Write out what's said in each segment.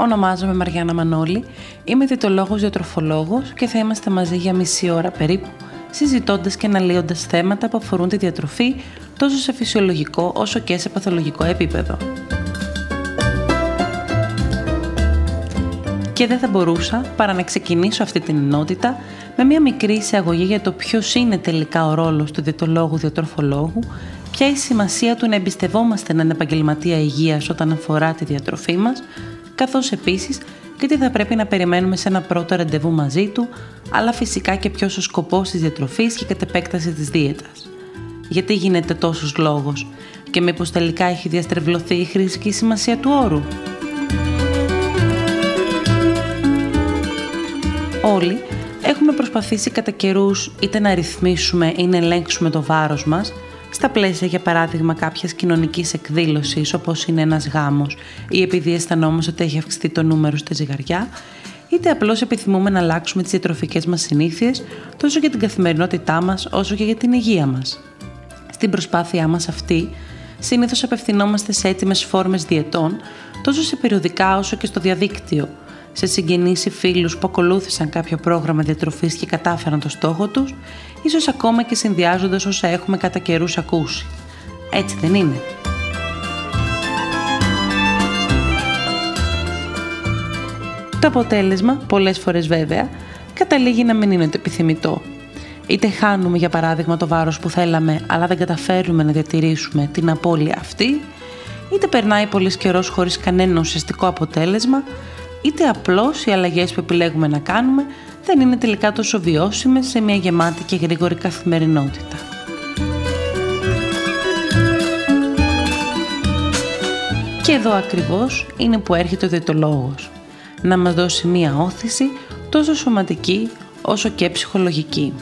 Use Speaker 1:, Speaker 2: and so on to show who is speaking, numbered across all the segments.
Speaker 1: Ονομάζομαι Μαριάννα Μανώλη, είμαι διαιτολόγος διατροφολόγος και θα είμαστε μαζί για μισή ώρα περίπου, συζητώντας και αναλύοντας θέματα που αφορούν τη διατροφή τόσο σε φυσιολογικό όσο και σε παθολογικό επίπεδο. Και δεν θα μπορούσα παρά να ξεκινήσω αυτή την ενότητα με μια μικρή εισαγωγή για το ποιος είναι τελικά ο ρόλος του διαιτολόγου διατροφολόγου, ποια η σημασία του να εμπιστευόμαστε έναν επαγγελματία υγείας όταν αφορά τη διατροφή μας, καθώς επίσης και τι θα πρέπει να περιμένουμε σε ένα πρώτο ραντεβού μαζί του, αλλά φυσικά και ποιος ο σκοπός της διατροφής και κατ' επέκταση της δίαιτας. Γιατί γίνεται τόσος λόγος και μήπως τελικά έχει διαστρεβλωθεί η χρηστική σημασία του όρου; Όλοι έχουμε προσπαθήσει κατά καιρούς είτε να ρυθμίσουμε ή να ελέγξουμε το βάρος μας στα πλαίσια για παράδειγμα κάποιας κοινωνικής εκδήλωσης όπως είναι ένας γάμος ή επειδή αισθανόμαστε ότι έχει αυξηθεί το νούμερο στη ζυγαριά είτε απλώς επιθυμούμε να αλλάξουμε τις διατροφικές μας συνήθειες τόσο για την καθημερινότητά μας όσο και για την υγεία μας. Στην προσπάθειά μας αυτή, συνήθως απευθυνόμαστε σε έτοιμες φόρμες διαιτών τόσο σε περιοδικά όσο και στο διαδίκτυο, σε συγγενείς ή φίλους που ακολούθησαν κάποιο πρόγραμμα διατροφής και κατάφεραν το στόχο τους, ίσως ακόμα και συνδυάζοντας όσα έχουμε κατά καιρούς ακούσει. Έτσι δεν είναι. Το αποτέλεσμα, πολλές φορές βέβαια, καταλήγει να μην είναι το επιθυμητό. Είτε χάνουμε για παράδειγμα το βάρος που θέλαμε αλλά δεν καταφέρουμε να διατηρήσουμε την απώλεια αυτή, είτε περνάει πολύ καιρός χωρίς κανένα ουσιαστικό αποτέλεσμα είτε απλώς οι αλλαγές που επιλέγουμε να κάνουμε δεν είναι τελικά τόσο βιώσιμες σε μια γεμάτη και γρήγορη καθημερινότητα. Και εδώ ακριβώς είναι που έρχεται ο διαιτολόγος, να μας δώσει μία όθηση τόσο σωματική όσο και ψυχολογική.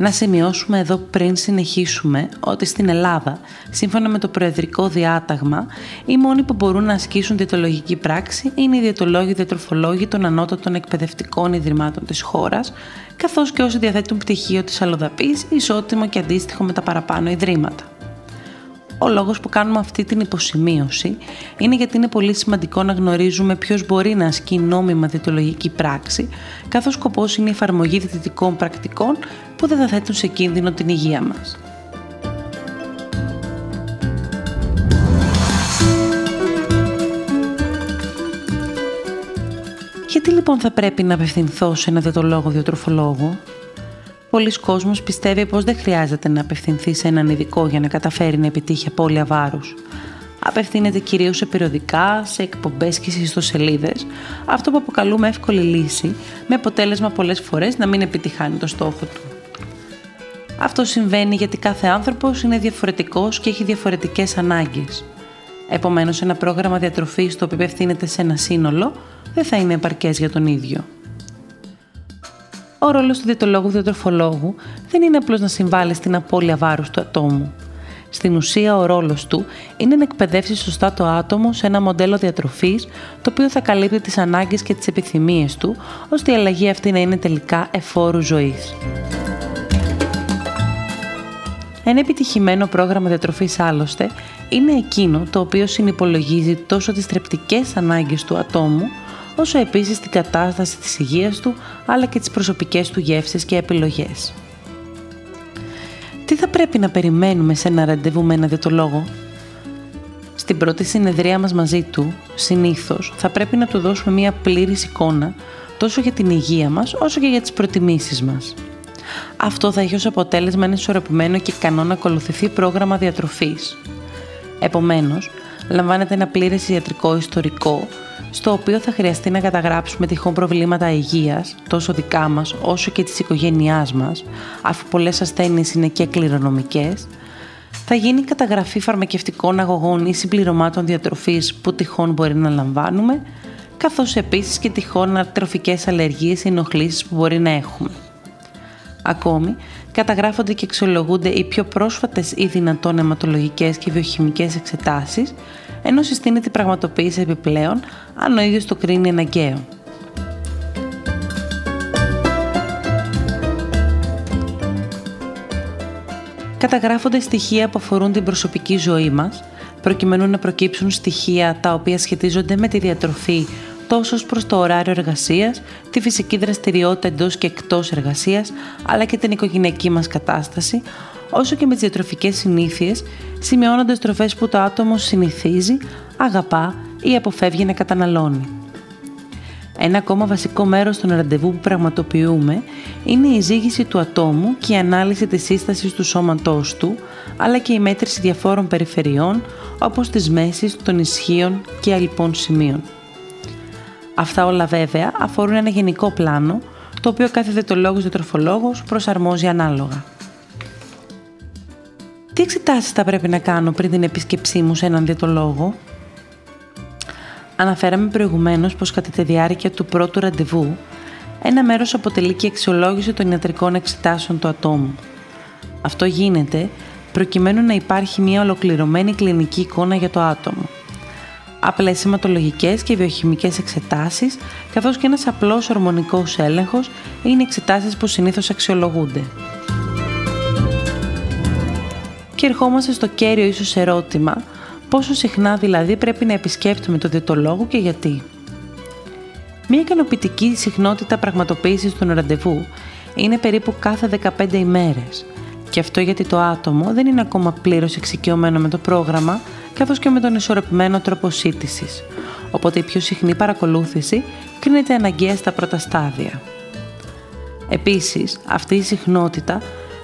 Speaker 1: Να σημειώσουμε εδώ πριν συνεχίσουμε ότι στην Ελλάδα, σύμφωνα με το Προεδρικό Διάταγμα, οι μόνοι που μπορούν να ασκήσουν διαιτολογική πράξη είναι οι διαιτολόγοι διατροφολόγοι των ανώτατων εκπαιδευτικών ιδρυμάτων της χώρας, καθώς και όσοι διαθέτουν πτυχίο της αλλοδαπής, ισότιμο και αντίστοιχο με τα παραπάνω ιδρύματα. Ο λόγος που κάνουμε αυτή την υποσημείωση είναι γιατί είναι πολύ σημαντικό να γνωρίζουμε ποιος μπορεί να ασκεί νόμιμα διαιτολογική πράξη, καθώς σκοπός είναι η εφαρμογή διαιτητικών πρακτικών που δεν θα θέτουν σε κίνδυνο την υγεία μας. Γιατί λοιπόν θα πρέπει να απευθυνθώ σε ένα διαιτολόγο διατροφολόγο, Πολλοί κόσμος πιστεύει πως δεν χρειάζεται να απευθυνθεί σε έναν ειδικό για να καταφέρει να επιτύχει απώλεια βάρους. Απευθύνεται κυρίως σε περιοδικά, σε εκπομπές και σε ιστοσελίδες, αυτό που αποκαλούμε εύκολη λύση, με αποτέλεσμα πολλές φορές να μην επιτυχάνει το στόχο του. Αυτό συμβαίνει γιατί κάθε άνθρωπος είναι διαφορετικός και έχει διαφορετικές ανάγκες. Επομένως, ένα πρόγραμμα διατροφής το οποίο απευθύνεται σε ένα σύνολο δεν θα είναι επαρκές για τον ίδιο. Ο ρόλος του διαιτολόγου διατροφολόγου δεν είναι απλώς να συμβάλλει στην απώλεια βάρους του ατόμου. Στην ουσία, ο ρόλος του είναι να εκπαιδεύσει σωστά το άτομο σε ένα μοντέλο διατροφής το οποίο θα καλύπτει τις ανάγκες και τις επιθυμίες του, ώστε η αλλαγή αυτή να είναι τελικά εφόρου ζωής. Ένα επιτυχημένο πρόγραμμα διατροφής άλλωστε είναι εκείνο το οποίο συνυπολογίζει τόσο τις τρεπτικέ ανάγκες του ατόμου, όσο επίσης την κατάσταση της υγείας του, αλλά και τις προσωπικές του γεύσεις και επιλογές. Τι θα πρέπει να περιμένουμε σε ένα ραντεβού με ένα διαιτολόγο; Στην πρώτη συνεδρία μας μαζί του, συνήθως, θα πρέπει να του δώσουμε μία πλήρης εικόνα τόσο για την υγεία μας, όσο και για τις προτιμήσεις μας. Αυτό θα έχει ως αποτέλεσμα ένα ισορροπημένο και ικανό να ακολουθηθεί πρόγραμμα διατροφής. Επομένως, λαμβάνεται ένα πλήρες ιατρικό ιστορικό στο οποίο θα χρειαστεί να καταγράψουμε τυχόν προβλήματα υγείας, τόσο δικά μας όσο και της οικογένειάς μας, αφού πολλές ασθένειες είναι και κληρονομικές, θα γίνει καταγραφή φαρμακευτικών αγωγών ή συμπληρωμάτων διατροφής που τυχόν μπορεί να λαμβάνουμε, καθώς επίσης και τυχόν αρτροφικές αλλεργίες ή ενοχλήσεις που μπορεί να έχουμε. Ακόμη, καταγράφονται και αξιολογούνται οι πιο πρόσφατες ή δυνατόν αιματολογικές και βιοχημικές εξετάσεις, ενώ συστήνεται η πραγματοποίηση επιπλέον αν ο ίδιος το κρίνει αναγκαίο. Καταγράφονται στοιχεία που αφορούν την προσωπική ζωή μας, προκειμένου να προκύψουν στοιχεία τα οποία σχετίζονται με τη διατροφή τόσο ως προς το ωράριο εργασίας, τη φυσική δραστηριότητα εντός και εκτός εργασίας, αλλά και την οικογενειακή μας κατάσταση, όσο και με τις διατροφικές συνήθειες, σημειώνοντας τροφές που το άτομο συνηθίζει, αγαπά ή αποφεύγει να καταναλώνει. Ένα ακόμα βασικό μέρος των ραντεβού που πραγματοποιούμε είναι η ζήγηση του ατόμου και η ανάλυση της σύστασης του σώματός του, αλλά και η μέτρηση διαφόρων περιφερειών όπως της μέσης, των ισχύων και αλυπών σημείων. Αυτά όλα βέβαια αφορούν ένα γενικό πλάνο, το οποίο κάθε διαιτολόγος διατροφολόγος προσαρμόζει ανάλογα. Τι εξετάσεις θα πρέπει να κάνω πριν την επίσκεψή μου σε έναν διαιτολόγο; Αναφέραμε προηγουμένως πως κατά τη διάρκεια του πρώτου ραντεβού, ένα μέρος αποτελεί και αξιολόγηση των ιατρικών εξετάσεων του ατόμου. Αυτό γίνεται προκειμένου να υπάρχει μια ολοκληρωμένη κλινική εικόνα για το άτομο απλές σηματολογικές και βιοχημικές εξετάσεις, καθώς και ένας απλός ορμονικός έλεγχος είναι εξετάσεις που συνήθως αξιολογούνται. Και ερχόμαστε στο κέριο ίσως ερώτημα, πόσο συχνά δηλαδή πρέπει να επισκέπτουμε το διαιτολόγο και γιατί; Μία ικανοποιητική συχνότητα πραγματοποίησης των ραντεβού είναι περίπου κάθε 15 ημέρες. Και αυτό γιατί το άτομο δεν είναι ακόμα πλήρως εξοικειωμένο με το πρόγραμμα καθώς και με τον ισορροπημένο τρόπο σύντησης, οπότε η πιο συχνή παρακολούθηση κρίνεται αναγκαία στα πρώτα στάδια. Επίσης, αυτή η συχνότητα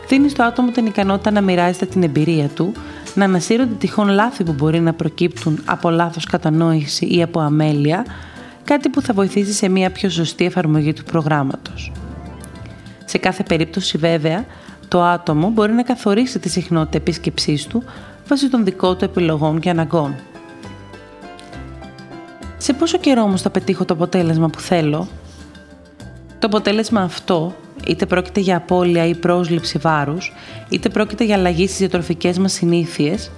Speaker 1: δίνει στο άτομο την ικανότητα να μοιράζεται την εμπειρία του, να ανασύρονται τυχόν λάθη που μπορεί να προκύπτουν από λάθος κατανόηση ή από αμέλεια, κάτι που θα βοηθήσει σε μια πιο σωστή εφαρμογή του προγράμματος. Σε κάθε περίπτωση βέβαια, το άτομο μπορεί να καθορίσει τη συχνότητα επίσκεψής του βάσει των δικών του επιλογών και αναγκών. Σε πόσο καιρό όμως θα πετύχω το αποτέλεσμα που θέλω; Το αποτέλεσμα αυτό, είτε πρόκειται για απώλεια ή πρόσληψη βάρους, είτε πρόκειται για αλλαγή στις διατροφικές μας συνήθειες,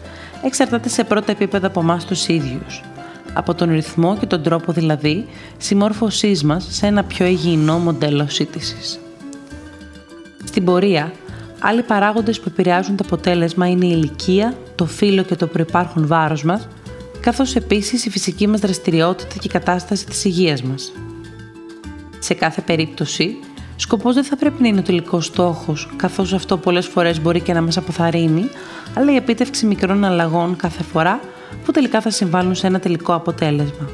Speaker 1: εξαρτάται σε πρώτα επίπεδα από εμάς τους ίδιους. Από τον ρυθμό και τον τρόπο δηλαδή συμμόρφωσής μας σε ένα πιο υγιεινό μοντέλο σύντησης. Στην πορεία, Άλλοι παράγοντες που επηρεάζουν το αποτέλεσμα είναι η ηλικία, το φύλλο και το προπάρχον βάρος μας, καθώς επίσης η φυσική μας δραστηριότητα και η κατάσταση της υγείας μας. Σε κάθε περίπτωση, σκοπός δεν θα πρέπει να είναι ο τελικός στόχος, καθώς αυτό πολλές φορές μπορεί και να μας αποθαρρύνει, αλλά η επίτευξη μικρών αλλαγών κάθε φορά που τελικά θα συμβάλλουν σε ένα τελικό αποτέλεσμα.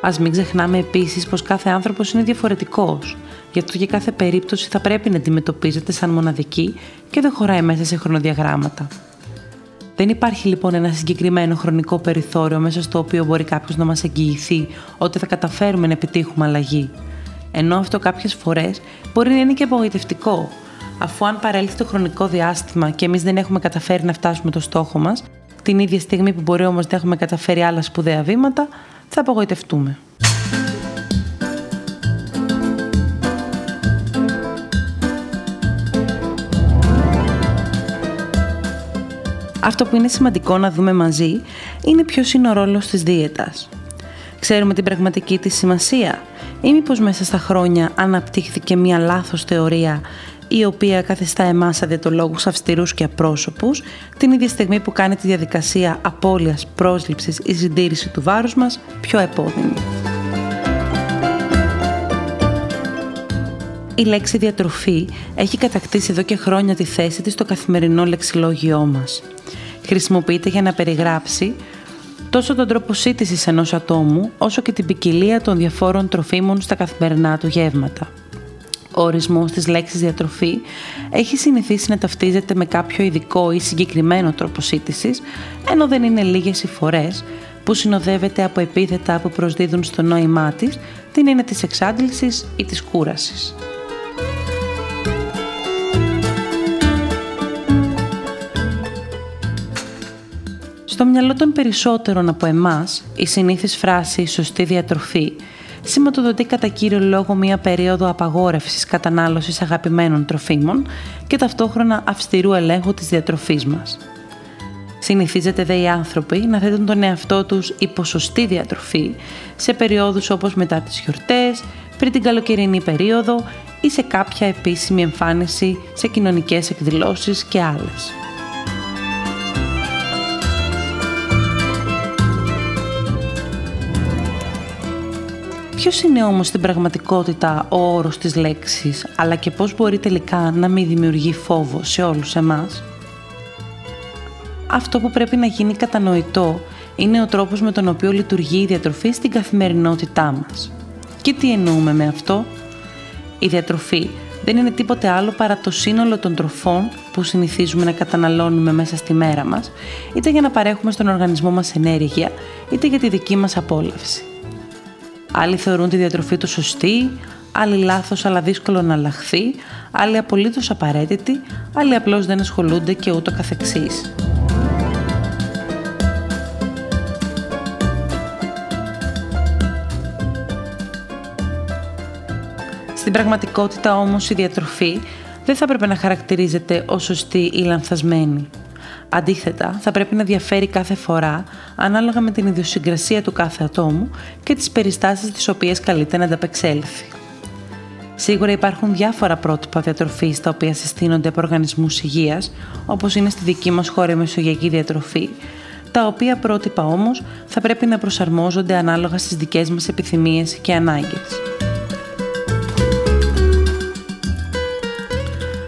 Speaker 1: Α μην ξεχνάμε επίσης πως κάθε άνθρωπος είναι διαφορετικός Γι' αυτό και κάθε περίπτωση θα πρέπει να αντιμετωπίζεται σαν μοναδική και δεν χωράει μέσα σε χρονοδιαγράμματα. Δεν υπάρχει λοιπόν ένα συγκεκριμένο χρονικό περιθώριο μέσα στο οποίο μπορεί κάποιος να μας εγγυηθεί ότι θα καταφέρουμε να επιτύχουμε αλλαγή. Ενώ αυτό κάποιες φορές μπορεί να είναι και απογοητευτικό, αφού αν παρέλθει το χρονικό διάστημα και εμείς δεν έχουμε καταφέρει να φτάσουμε το στόχο μας, την ίδια στιγμή που μπορεί όμως να έχουμε καταφέρει άλλα σπουδαία βήματα, θα απογοητευτούμε. Αυτό που είναι σημαντικό να δούμε μαζί είναι ποιος είναι ο ρόλος της δίαιτας. Ξέρουμε την πραγματική της σημασία ή μήπως μέσα στα χρόνια αναπτύχθηκε μία λάθος θεωρία η οποία καθιστά εμάς αδιατολόγους αυστηρούς και απρόσωπους την ίδια στιγμή που κάνει τη διαδικασία απώλειας, πρόσληψης ή συντήρηση του βάρους μας πιο επώδυνη. Η λέξη διατροφή έχει κατακτήσει εδώ και χρόνια τη θέση της στο καθημερινό λεξιλόγιό μας χρησιμοποιείται για να περιγράψει τόσο τον τρόπο σύντησης ενός ατόμου, όσο και την ποικιλία των διαφόρων τροφίμων στα καθημερινά του γεύματα. Ο ορισμός της λέξης διατροφή έχει συνηθίσει να ταυτίζεται με κάποιο ειδικό ή συγκεκριμένο τρόπο σύντησης, ενώ δεν είναι λίγες οι φορές που συνοδεύεται από επίθετα που προσδίδουν στο νόημά της την έννοια της εξάντλησης ή της κούρασης. Στο Στο μυαλό των περισσότερων από εμάς, η συνήθις φράση «σωστή διατροφή» σηματοδοτεί κατά κύριο λόγο μία περίοδο απαγόρευσης κατανάλωσης αγαπημένων τροφίμων και ταυτόχρονα αυστηρού ελέγχου της διατροφής μας. Συνηθίζεται δε οι άνθρωποι να θέτουν τον εαυτό τους υπό σωστή διατροφή σε περιόδους όπως μετά τις γιορτές, πριν την καλοκαιρινή περίοδο ή σε κάποια επίσημη εμφάνιση σε κοινωνικές εκδηλώσεις και άλλες. Ποιος είναι όμως στην πραγματικότητα ο όρος της λέξης, αλλά και πώς μπορεί τελικά να μην δημιουργεί φόβο σε όλους εμάς; Αυτό που πρέπει να γίνει κατανοητό είναι ο τρόπος με τον οποίο λειτουργεί η διατροφή στην καθημερινότητά μας. Και τι εννοούμε με αυτό; Η διατροφή δεν είναι τίποτε άλλο παρά το σύνολο των τροφών που συνηθίζουμε να καταναλώνουμε μέσα στη μέρα μας, είτε για να παρέχουμε στον οργανισμό μας ενέργεια, είτε για τη δική μας απόλαυση. Άλλοι θεωρούν τη διατροφή τους σωστή, άλλοι λάθος αλλά δύσκολο να αλλάχθεί, άλλοι απολύτως απαραίτητη, άλλοι απλώς δεν ασχολούνται και ούτω καθεξής. Στην πραγματικότητα όμως η διατροφή δεν θα πρέπει να χαρακτηρίζεται ως σωστή ή λανθασμένη. Αντίθετα, θα πρέπει να διαφέρει κάθε φορά ανάλογα με την ιδιοσυγκρασία του κάθε ατόμου και τις περιστάσεις τις οποίες καλείται να ανταπεξέλθει. Σίγουρα υπάρχουν διάφορα πρότυπα διατροφής τα οποία συστήνονται από οργανισμούς υγείας, όπως είναι στη δική μας χώρα η μεσογειακή διατροφή, τα οποία πρότυπα όμως θα πρέπει να προσαρμόζονται ανάλογα στις δικές μας επιθυμίες και ανάγκες.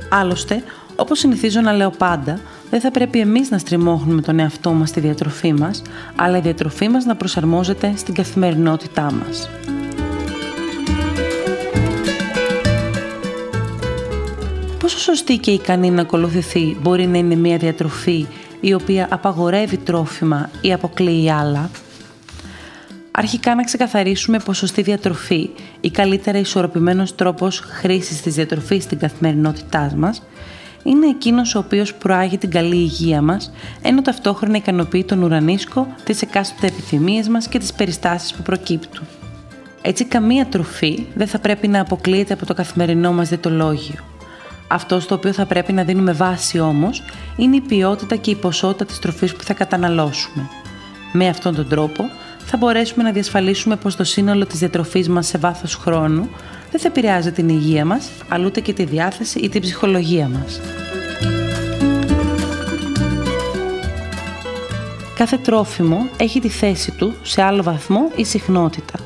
Speaker 1: Άλλωστε, όπως συνηθίζω να λέω πάντα, δεν θα πρέπει εμείς να στριμώχνουμε τον εαυτό μας στη διατροφή μας, αλλά η διατροφή μας να προσαρμόζεται στην καθημερινότητά μας. Πόσο σωστή και ικανή να ακολουθηθεί μπορεί να είναι μια διατροφή η οποία απαγορεύει τρόφιμα ή αποκλείει άλλα; Αρχικά να ξεκαθαρίσουμε πως σωστή διατροφή ή καλύτερα ισορροπημένος τρόπος χρήσης της διατροφής στην καθημερινότητά μας είναι εκείνος ο οποίος προάγει την καλή υγεία μας, ενώ ταυτόχρονα ικανοποιεί τον ουρανίσκο, τις εκάστοτε επιθυμίες μας και τις περιστάσεις που προκύπτουν. Έτσι, καμία τροφή δεν θα πρέπει να αποκλείεται από το καθημερινό μας διτολόγιο. Αυτός στο οποίο θα πρέπει να δίνουμε βάση όμως είναι η ποιότητα και η ποσότητα της τροφής που θα καταναλώσουμε. Με αυτόν τον τρόπο θα μπορέσουμε να διασφαλίσουμε πως το σύνολο της διατροφής μας σε βάθος χρόνου δεν θα επηρεάζει την υγεία μας, αλλά ούτε και τη διάθεση ή την ψυχολογία μας. Κάθε τρόφιμο έχει τη θέση του σε άλλο βαθμό ή συχνότητα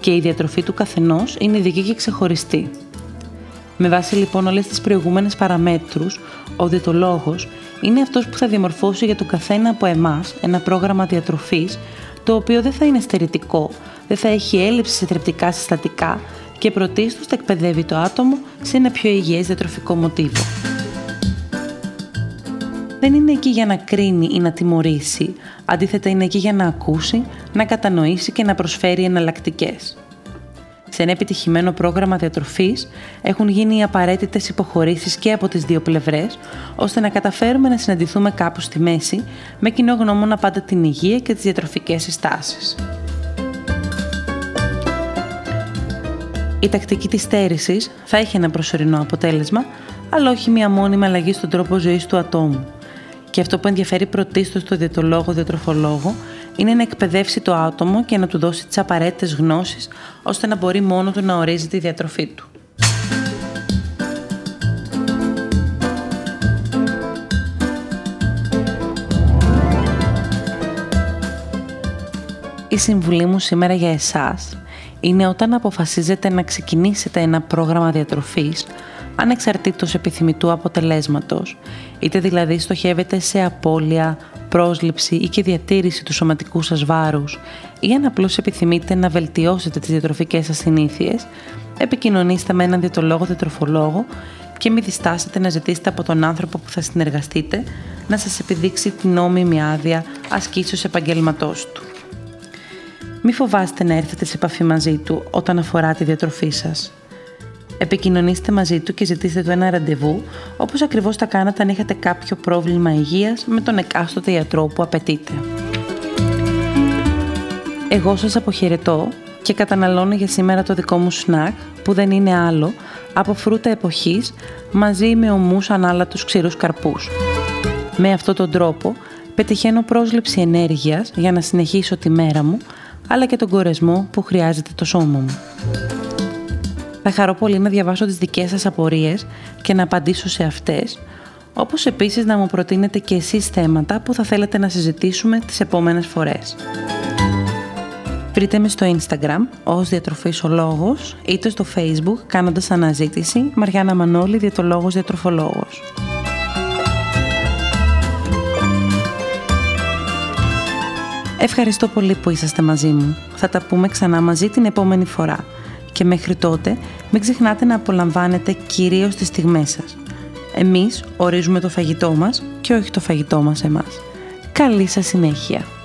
Speaker 1: και η διατροφή του καθενός είναι ειδική και ξεχωριστή. Με βάση λοιπόν όλες τις προηγούμενες παραμέτρους, ο διαιτολόγος είναι αυτός που θα διαμορφώσει για τον καθένα από εμάς ένα πρόγραμμα διατροφής το οποίο δεν θα είναι στερητικό, δεν θα έχει έλλειψη σε θρεπτικά συστατικά και πρωτίστως θα εκπαιδεύει το άτομο σε ένα πιο υγιές διατροφικό μοτίβο. Δεν είναι εκεί για να κρίνει ή να τιμωρήσει, αντίθετα είναι εκεί για να ακούσει, να κατανοήσει και να προσφέρει εναλλακτικές. Σε ένα επιτυχημένο πρόγραμμα διατροφής έχουν γίνει οι απαραίτητες υποχωρήσεις και από τις δύο πλευρές, ώστε να καταφέρουμε να συναντηθούμε κάπου στη μέση, με κοινό γνώμονα πάντα την υγεία και τις διατροφικές συστάσεις. Η τακτική της στέρησης θα έχει ένα προσωρινό αποτέλεσμα, αλλά όχι μια μόνιμη αλλαγή στον τρόπο ζωής του ατόμου. Και αυτό που ενδιαφέρει πρωτίστως το διαιτολόγο-διατροφολόγο είναι να εκπαιδεύσει το άτομο και να του δώσει τις απαραίτητες γνώσεις, ώστε να μπορεί μόνο του να ορίζει τη διατροφή του. Η συμβουλή μου σήμερα για εσάς είναι όταν αποφασίζετε να ξεκινήσετε ένα πρόγραμμα διατροφής ανεξαρτήτως επιθυμητού αποτελέσματος, είτε δηλαδή στοχεύετε σε απώλεια, πρόσληψη ή και διατήρηση του σωματικού σας βάρους ή αν απλώς επιθυμείτε να βελτιώσετε τις διατροφικές σας συνήθειες, επικοινωνήστε με έναν διατολόγο διατροφολόγο και μην διστάσετε να ζητήσετε από τον άνθρωπο που θα συνεργαστείτε να σας επιδείξει την νόμιμη άδεια ασκήσεως επαγγελματός του. Μη φοβάστε να έρθετε σε επαφή μαζί του όταν αφορά τη διατροφή σας. Επικοινωνήστε μαζί του και ζητήστε του ένα ραντεβού, όπως ακριβώς θα κάνατε αν είχατε κάποιο πρόβλημα υγείας με τον εκάστοτε ιατρό που απαιτείτε. Εγώ σας αποχαιρετώ και καταναλώνω για σήμερα το δικό μου σνακ που δεν είναι άλλο από φρούτα εποχής μαζί με ομούς ανάλατους ξηρούς καρπούς. Με αυτόν τον τρόπο πετυχαίνω πρόσληψη ενέργειας για να συνεχίσω τη μέρα μου αλλά και τον κορεσμό που χρειάζεται το σώμα μου. Θα χαρώ πολύ να διαβάσω τις δικές σας απορίες και να απαντήσω σε αυτές, όπως επίσης να μου προτείνετε και εσείς θέματα που θα θέλετε να συζητήσουμε τις επόμενες φορές. Βρείτε με στο Instagram ως Διατροφής ο Λόγος, είτε στο Facebook κάνοντας αναζήτηση Μαριάννα Μανώλη Διατολόγος Διατροφολόγος. Ευχαριστώ πολύ που είσαστε μαζί μου. Θα τα πούμε ξανά μαζί την επόμενη φορά. Και μέχρι τότε μην ξεχνάτε να απολαμβάνετε κυρίως τις στιγμές σας. Εμείς ορίζουμε το φαγητό μας και όχι το φαγητό μας εμάς. Καλή σας συνέχεια!